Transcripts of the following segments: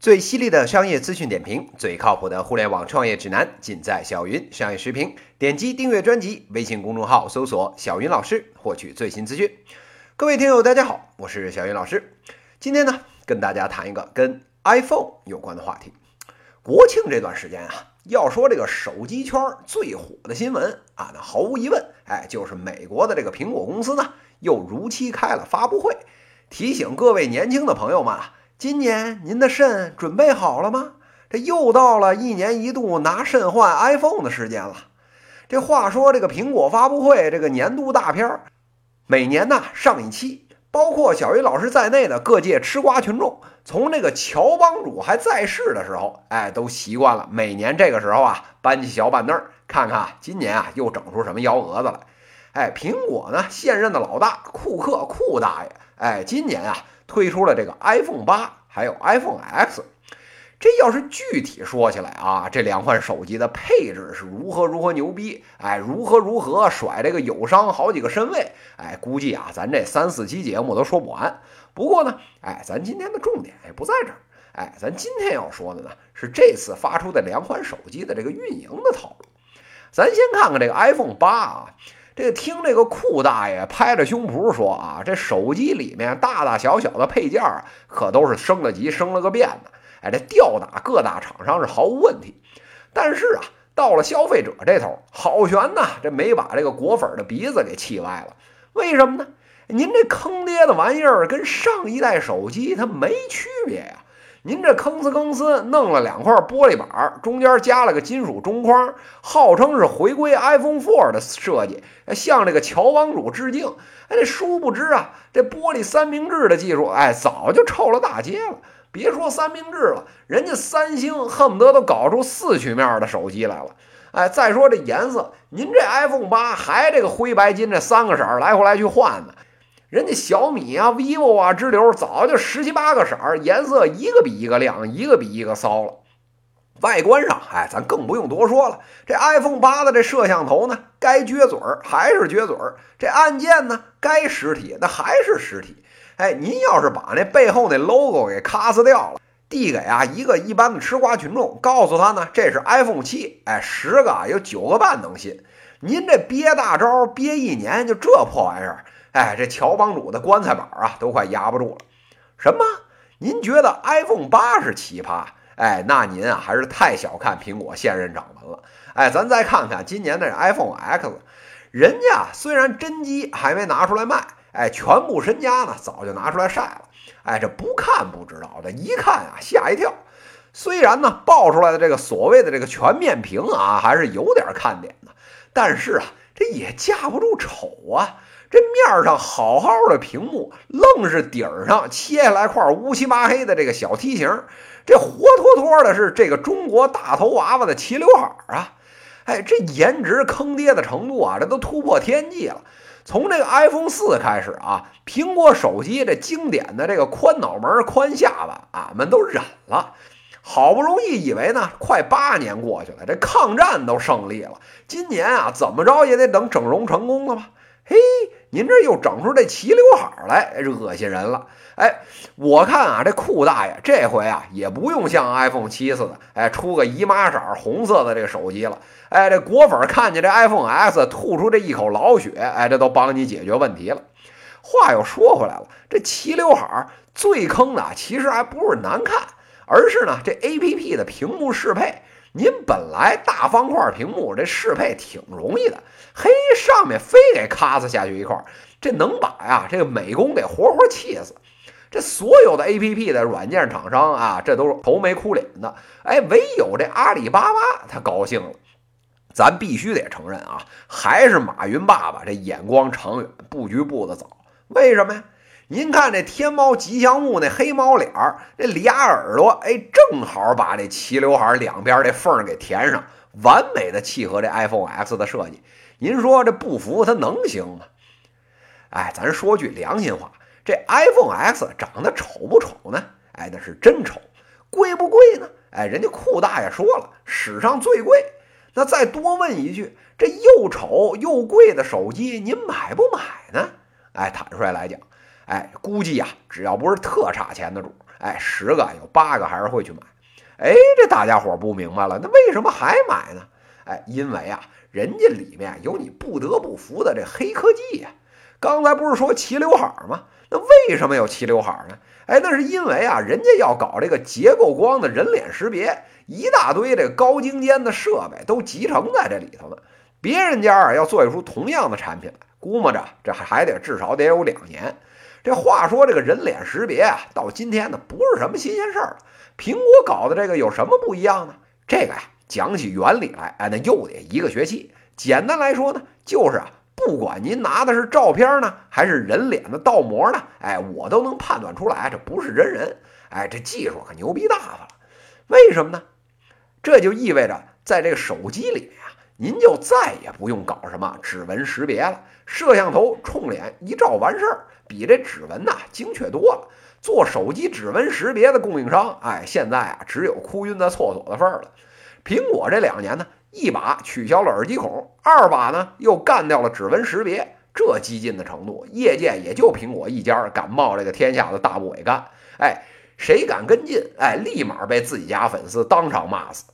最犀利的商业资讯点评，最靠谱的互联网创业指南，尽在小云商业时评。点击订阅专辑，微信公众号搜索“小云老师”，获取最新资讯。各位听友，大家好，我是小云老师。今天呢，跟大家谈一个跟 iPhone 有关的话题。国庆这段时间啊，要说这个手机圈最火的新闻啊，那毫无疑问，哎，就是美国的这个苹果公司呢，又如期开了发布会，提醒各位年轻的朋友们啊。今年您的肾准备好了吗？这又到了一年一度拿肾换 iPhone 的时间了。这话说，这个苹果发布会这个年度大片儿，每年呢上一期，包括小鱼老师在内的各界吃瓜群众，从这个乔帮主还在世的时候，哎，都习惯了每年这个时候啊，搬起小板凳儿看看今年啊又整出什么幺蛾子来。哎，苹果呢现任的老大库克库大爷，哎，今年啊。推出了这个 iPhone 八，还有 iPhone X，这要是具体说起来啊，这两款手机的配置是如何如何牛逼，哎，如何如何甩这个友商好几个身位，哎，估计啊，咱这三四期节目都说不完。不过呢，哎，咱今天的重点也不在这儿，哎，咱今天要说的呢是这次发出的两款手机的这个运营的套路。咱先看看这个 iPhone 八啊。这听这个库大爷拍着胸脯说啊，这手机里面大大小小的配件啊，可都是升了级、升了个遍的。哎，这吊打各大厂商是毫无问题。但是啊，到了消费者这头，好悬呐，这没把这个果粉的鼻子给气歪了。为什么呢？您这坑爹的玩意儿跟上一代手机它没区别呀。您这吭哧吭哧弄了两块玻璃板，中间加了个金属中框，号称是回归 iPhone 4的设计，向这个乔帮主致敬。哎，这殊不知啊，这玻璃三明治的技术，哎，早就臭了大街了。别说三明治了，人家三星恨不得都搞出四曲面的手机来了。哎，再说这颜色，您这 iPhone 八还这个灰白金这三个色儿来回来去换呢。人家小米啊、vivo 啊、直流早就十七八个色儿，颜色一个比一个亮，一个比一个骚了。外观上，哎，咱更不用多说了。这 iPhone 八的这摄像头呢，该撅嘴儿还是撅嘴儿；这按键呢，该实体那还是实体。哎，您要是把那背后那 logo 给咔撕掉了，递给啊一个一般的吃瓜群众，告诉他呢，这是 iPhone 七，哎，十个有九个半能信。您这憋大招憋一年，就这破玩意儿。哎，这乔帮主的棺材板啊，都快压不住了。什么？您觉得 iPhone 八是奇葩？哎，那您啊还是太小看苹果现任掌门了。哎，咱再看看今年的 iPhone X，人家虽然真机还没拿出来卖，哎，全部身家呢早就拿出来晒了。哎，这不看不知道这，一看啊吓一跳。虽然呢爆出来的这个所谓的这个全面屏啊，还是有点看点的，但是啊这也架不住丑啊。这面上好好的屏幕，愣是顶上切下来块乌漆麻黑的这个小梯形，这活脱脱的是这个中国大头娃娃的齐刘海啊！哎，这颜值坑爹的程度啊，这都突破天际了。从这个 iPhone 四开始啊，苹果手机这经典的这个宽脑门、宽下巴，俺们都忍了。好不容易以为呢，快八年过去了，这抗战都胜利了，今年啊，怎么着也得等整容成功了吧？嘿，您这又整出这齐刘海来，恶心人了！哎，我看啊，这库大爷这回啊也不用像 iPhone 七似的，哎，出个姨妈色红色的这个手机了。哎，这果粉看见这 iPhone X 吐出这一口老血，哎，这都帮你解决问题了。话又说回来了，这齐刘海最坑的其实还不是难看，而是呢这 APP 的屏幕适配。您本来大方块屏幕这适配挺容易的，嘿，上面非给咔嚓下去一块，这能把呀这个美工给活活气死。这所有的 A P P 的软件厂商啊，这都是愁眉苦脸的。哎，唯有这阿里巴巴他高兴了。咱必须得承认啊，还是马云爸爸这眼光长远，布局布的早。为什么呀？您看这天猫吉祥物那黑猫脸儿，这俩耳朵，哎，正好把这齐刘海两边这缝给填上，完美的契合这 iPhone X 的设计。您说这不服它能行吗？哎，咱说句良心话，这 iPhone X 长得丑不丑呢？哎，那是真丑。贵不贵呢？哎，人家库大爷说了，史上最贵。那再多问一句，这又丑又贵的手机，您买不买呢？哎，坦率来讲。哎，估计呀，只要不是特差钱的主，哎，十个有八个还是会去买。哎，这大家伙不明白了，那为什么还买呢？哎，因为啊，人家里面有你不得不服的这黑科技呀。刚才不是说齐刘海吗？那为什么有齐刘海呢？哎，那是因为啊，人家要搞这个结构光的人脸识别，一大堆这高精尖的设备都集成在这里头呢。别人家啊要做一出同样的产品来，估摸着这还还得至少得有两年。这话说，这个人脸识别啊，到今天呢不是什么新鲜事儿了。苹果搞的这个有什么不一样呢？这个呀，讲起原理来，哎，那又得一个学期。简单来说呢，就是啊，不管您拿的是照片呢，还是人脸的倒模呢，哎，我都能判断出来，这不是真人。哎，这技术可牛逼大发了。为什么呢？这就意味着，在这个手机里面啊，您就再也不用搞什么指纹识别了，摄像头冲脸一照完事儿。比这指纹呐精确多了。做手机指纹识别的供应商，哎，现在啊只有哭晕在厕所的份儿了。苹果这两年呢，一把取消了耳机孔，二把呢又干掉了指纹识别，这激进的程度，业界也就苹果一家敢冒这个天下的大不韪干。哎，谁敢跟进，哎，立马被自己家粉丝当场骂死。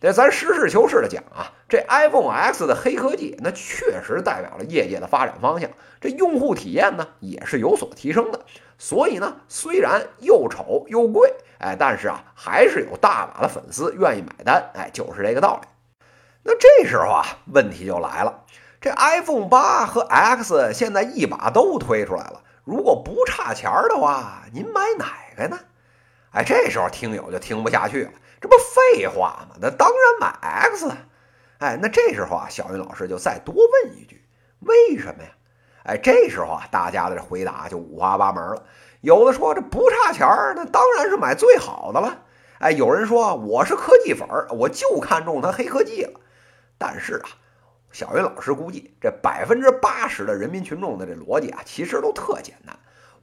这咱实事求是的讲啊，这 iPhone X 的黑科技，那确实代表了业界的发展方向。这用户体验呢，也是有所提升的。所以呢，虽然又丑又贵，哎，但是啊，还是有大把的粉丝愿意买单。哎，就是这个道理。那这时候啊，问题就来了：这 iPhone 八和 X 现在一把都推出来了，如果不差钱的话，您买哪个呢？哎，这时候听友就听不下去了。这不废话吗？那当然买 X。哎，那这时候啊，小云老师就再多问一句：为什么呀？哎，这时候啊，大家的回答就五花八门了。有的说这不差钱儿，那当然是买最好的了。哎，有人说我是科技粉儿，我就看中它黑科技了。但是啊，小云老师估计这百分之八十的人民群众的这逻辑啊，其实都特简单。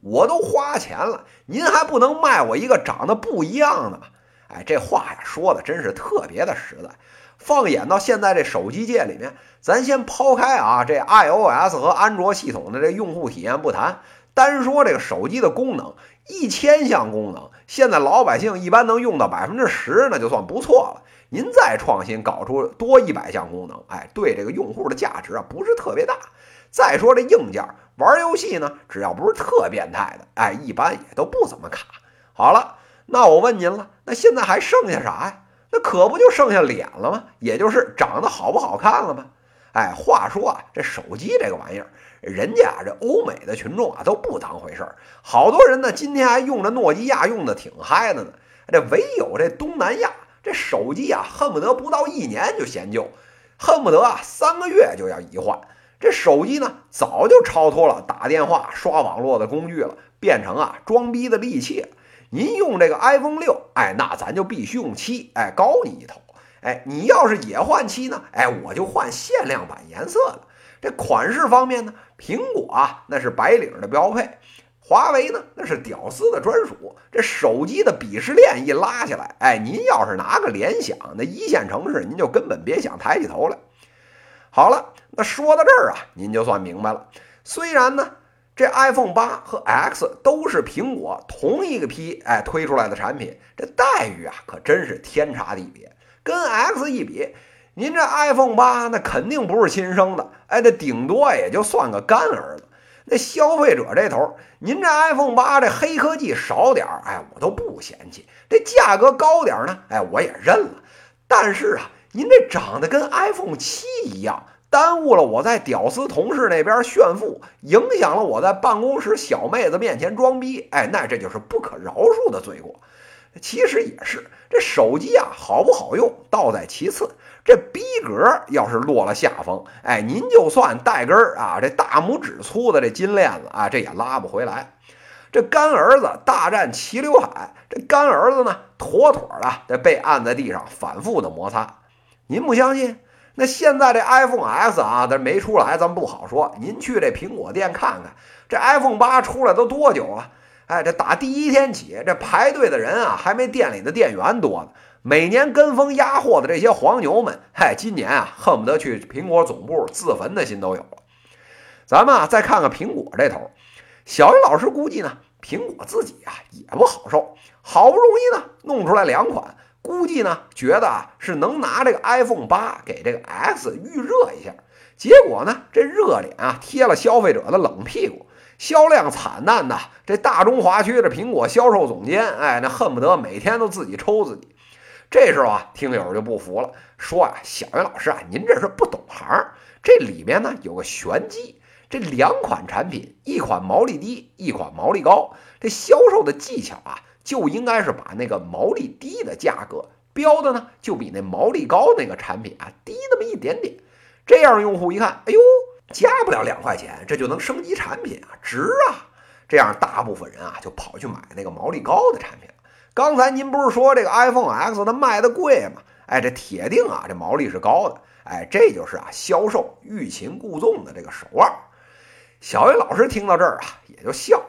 我都花钱了，您还不能卖我一个长得不一样的吗？哎，这话呀说的真是特别的实在。放眼到现在这手机界里面，咱先抛开啊这 iOS 和安卓系统的这用户体验不谈，单说这个手机的功能，一千项功能，现在老百姓一般能用到百分之十，那就算不错了。您再创新搞出多一百项功能，哎，对这个用户的价值啊不是特别大。再说这硬件，玩游戏呢，只要不是特变态的，哎，一般也都不怎么卡。好了。那我问您了，那现在还剩下啥呀？那可不就剩下脸了吗？也就是长得好不好看了吗？哎，话说啊，这手机这个玩意儿，人家啊这欧美的群众啊都不当回事儿，好多人呢今天还用着诺基亚，用的挺嗨的呢。这唯有这东南亚，这手机啊恨不得不到一年就嫌旧，恨不得啊三个月就要一换。这手机呢早就超脱了打电话、刷网络的工具了，变成啊装逼的利器。您用这个 iPhone 六，哎，那咱就必须用七，哎，高你一头，哎，你要是也换七呢，哎，我就换限量版颜色的。这款式方面呢，苹果啊那是白领的标配，华为呢那是屌丝的专属。这手机的鄙视链一拉下来，哎，您要是拿个联想，那一线城市您就根本别想抬起头来。好了，那说到这儿啊，您就算明白了。虽然呢。这 iPhone 八和 X 都是苹果同一个批哎推出来的产品，这待遇啊可真是天差地别。跟 X 一比，您这 iPhone 八那肯定不是亲生的，哎，那顶多也就算个干儿子。那消费者这头，您这 iPhone 八这黑科技少点儿，哎，我都不嫌弃；这价格高点儿呢，哎，我也认了。但是啊，您这长得跟 iPhone 七一样。耽误了我在屌丝同事那边炫富，影响了我在办公室小妹子面前装逼，哎，那这就是不可饶恕的罪过。其实也是，这手机啊好不好用倒在其次，这逼格要是落了下风，哎，您就算带根儿啊这大拇指粗的这金链子啊，这也拉不回来。这干儿子大战齐刘海，这干儿子呢妥妥的得被按在地上反复的摩擦。您不相信？那现在这 iPhone X 啊，这没出来，咱不好说。您去这苹果店看看，这 iPhone 八出来都多久了？哎，这打第一天起，这排队的人啊，还没店里的店员多呢。每年跟风压货的这些黄牛们，嗨，今年啊，恨不得去苹果总部自焚的心都有了。咱们啊，再看看苹果这头，小鱼老师估计呢，苹果自己啊也不好受，好不容易呢弄出来两款，估计呢觉得啊是能拿这个 iPhone 八给这个 X 预热一下，结果呢这热脸啊贴了消费者的冷屁股，销量惨淡呐这大中华区的苹果销售总监，哎，那恨不得每天都自己抽自己。这时候啊，听友就不服了，说啊，小云老师啊，您这是不懂行，这里面呢有个玄机。这两款产品，一款毛利低，一款毛利高。这销售的技巧啊，就应该是把那个毛利低的价格标的呢，就比那毛利高那个产品啊低那么一点点。这样用户一看，哎呦，加不了两块钱，这就能升级产品啊，值啊！这样大部分人啊就跑去买那个毛利高的产品了。刚才您不是说这个 iPhone X 它卖的贵吗？哎，这铁定啊，这毛利是高的。哎，这就是啊，销售欲擒故纵的这个手腕。小云老师听到这儿啊，也就笑。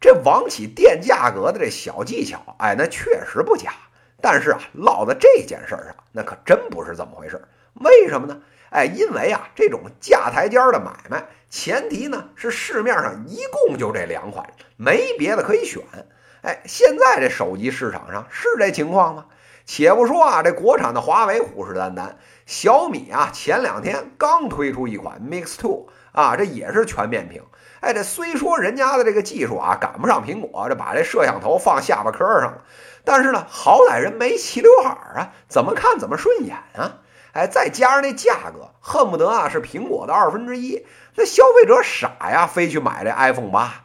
这王起垫价格的这小技巧，哎，那确实不假。但是啊，落在这件事上，那可真不是这么回事。为什么呢？哎，因为啊，这种架台阶的买卖，前提呢是市面上一共就这两款，没别的可以选。哎，现在这手机市场上是这情况吗？且不说啊，这国产的华为虎视眈眈，小米啊，前两天刚推出一款 Mix Two。啊，这也是全面屏。哎，这虽说人家的这个技术啊赶不上苹果，这把这摄像头放下巴颏上了，但是呢，好歹人没齐刘海啊，怎么看怎么顺眼啊！哎，再加上那价格，恨不得啊是苹果的二分之一，那消费者傻呀，非去买这 iPhone 八。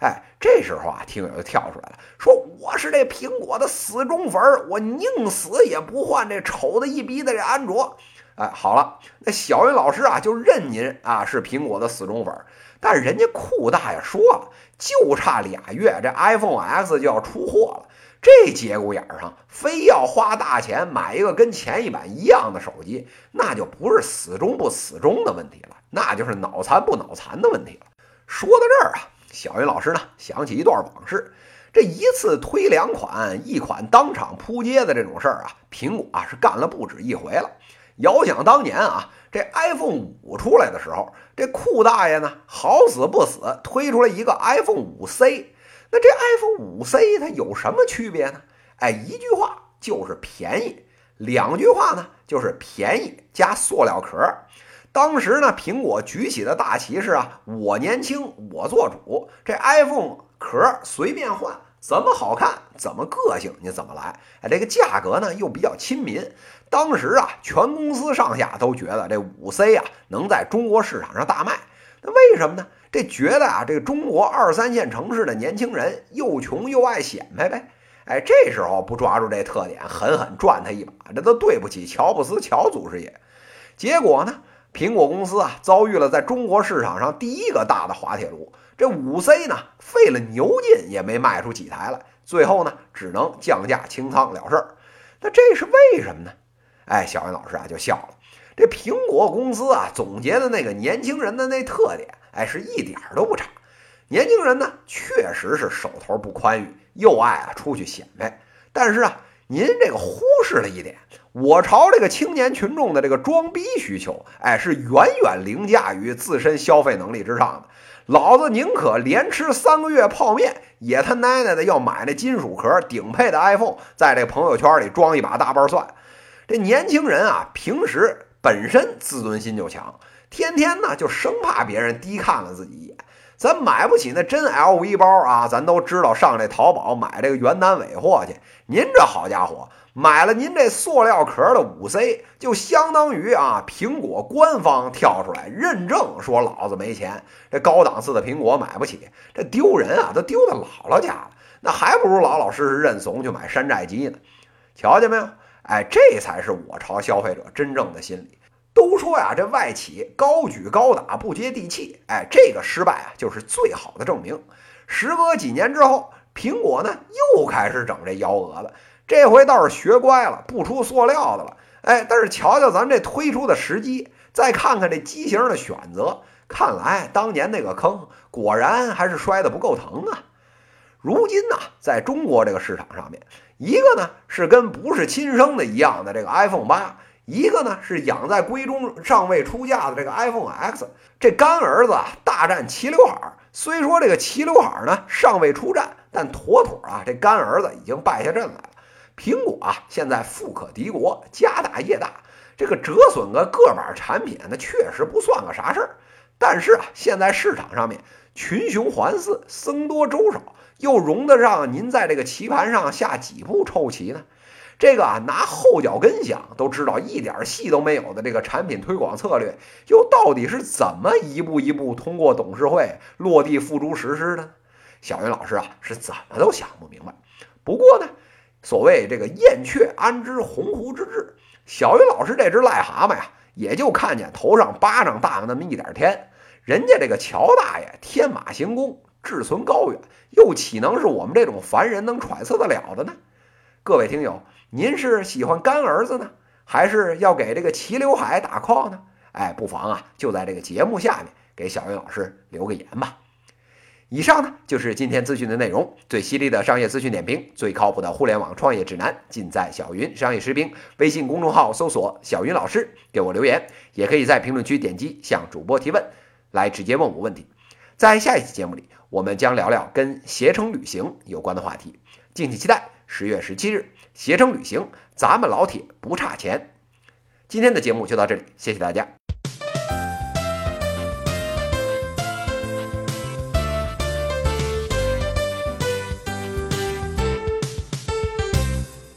哎，这时候啊，听友就跳出来了，说我是这苹果的死忠粉，我宁死也不换这丑的一逼的这安卓。哎，好了，那小云老师啊，就认您啊是苹果的死忠粉。但人家库大爷说了，就差俩月，这 iPhone X 就要出货了。这节骨眼上，非要花大钱买一个跟前一版一样的手机，那就不是死忠不死忠的问题了，那就是脑残不脑残的问题了。说到这儿啊，小云老师呢想起一段往事，这一次推两款，一款当场扑街的这种事儿啊，苹果啊是干了不止一回了。遥想当年啊，这 iPhone 五出来的时候，这库大爷呢好死不死推出来一个 iPhone 五 C。那这 iPhone 五 C 它有什么区别呢？哎，一句话就是便宜，两句话呢就是便宜加塑料壳。当时呢，苹果举起的大旗是啊，我年轻我做主，这 iPhone 壳随便换。怎么好看，怎么个性，你怎么来？哎，这个价格呢又比较亲民。当时啊，全公司上下都觉得这五 C 啊能在中国市场上大卖。那为什么呢？这觉得啊，这个中国二三线城市的年轻人又穷又爱显摆呗。哎，这时候不抓住这特点，狠狠赚他一把，这都对不起乔布斯乔祖师爷。结果呢，苹果公司啊遭遇了在中国市场上第一个大的滑铁卢。这五 C 呢，费了牛劲也没卖出几台来，最后呢，只能降价清仓了事儿。那这是为什么呢？哎，小云老师啊就笑了。这苹果公司啊总结的那个年轻人的那特点，哎，是一点儿都不差。年轻人呢，确实是手头不宽裕，又爱啊出去显摆。但是啊，您这个忽视了一点，我朝这个青年群众的这个装逼需求，哎，是远远凌驾于自身消费能力之上的。老子宁可连吃三个月泡面，也他奶奶的要买那金属壳顶配的 iPhone，在这朋友圈里装一把大瓣蒜。这年轻人啊，平时本身自尊心就强，天天呢就生怕别人低看了自己一眼。咱买不起那真 LV 包啊，咱都知道上这淘宝买这个原单尾货去。您这好家伙！买了您这塑料壳的五 C，就相当于啊，苹果官方跳出来认证说老子没钱，这高档次的苹果买不起，这丢人啊，都丢到姥姥家了，那还不如老老实实认怂去买山寨机呢。瞧见没有？哎，这才是我朝消费者真正的心理。都说呀，这外企高举高打不接地气，哎，这个失败啊，就是最好的证明。时隔几年之后，苹果呢又开始整这幺蛾子。这回倒是学乖了，不出塑料的了。哎，但是瞧瞧咱这推出的时机，再看看这机型的选择，看来当年那个坑果然还是摔得不够疼啊。如今呢，在中国这个市场上面，一个呢是跟不是亲生的一样的这个 iPhone 八，一个呢是养在闺中尚未出嫁的这个 iPhone X，这干儿子啊大战齐刘海儿。虽说这个齐刘海儿呢尚未出战，但妥妥啊这干儿子已经败下阵来了。苹果啊现在富可敌国，家大业大，这个折损个个把产品那确实不算个啥事儿。但是啊现在市场上面群雄环伺，僧多粥少，又容得让您在这个棋盘上下几步臭棋呢？这个啊，拿后脚跟想都知道一点戏都没有的这个产品推广策略，又到底是怎么一步一步通过董事会落地付诸实施的？小云老师啊，是怎么都想不明白。不过呢，所谓这个燕雀安知鸿鹄之志，小云老师这只癞蛤蟆呀，也就看见头上巴掌大那么一点天。人家这个乔大爷天马行空，志存高远，又岂能是我们这种凡人能揣测得了的呢？各位听友。您是喜欢干儿子呢，还是要给这个齐刘海打 call 呢？哎，不妨啊，就在这个节目下面给小云老师留个言吧。以上呢就是今天资讯的内容，最犀利的商业资讯点评，最靠谱的互联网创业指南，尽在小云商业视频微信公众号搜索“小云老师”，给我留言，也可以在评论区点击向主播提问，来直接问我问题。在下一期节目里，我们将聊聊跟携程旅行有关的话题，敬请期待。十月十七日。携程旅行，咱们老铁不差钱。今天的节目就到这里，谢谢大家。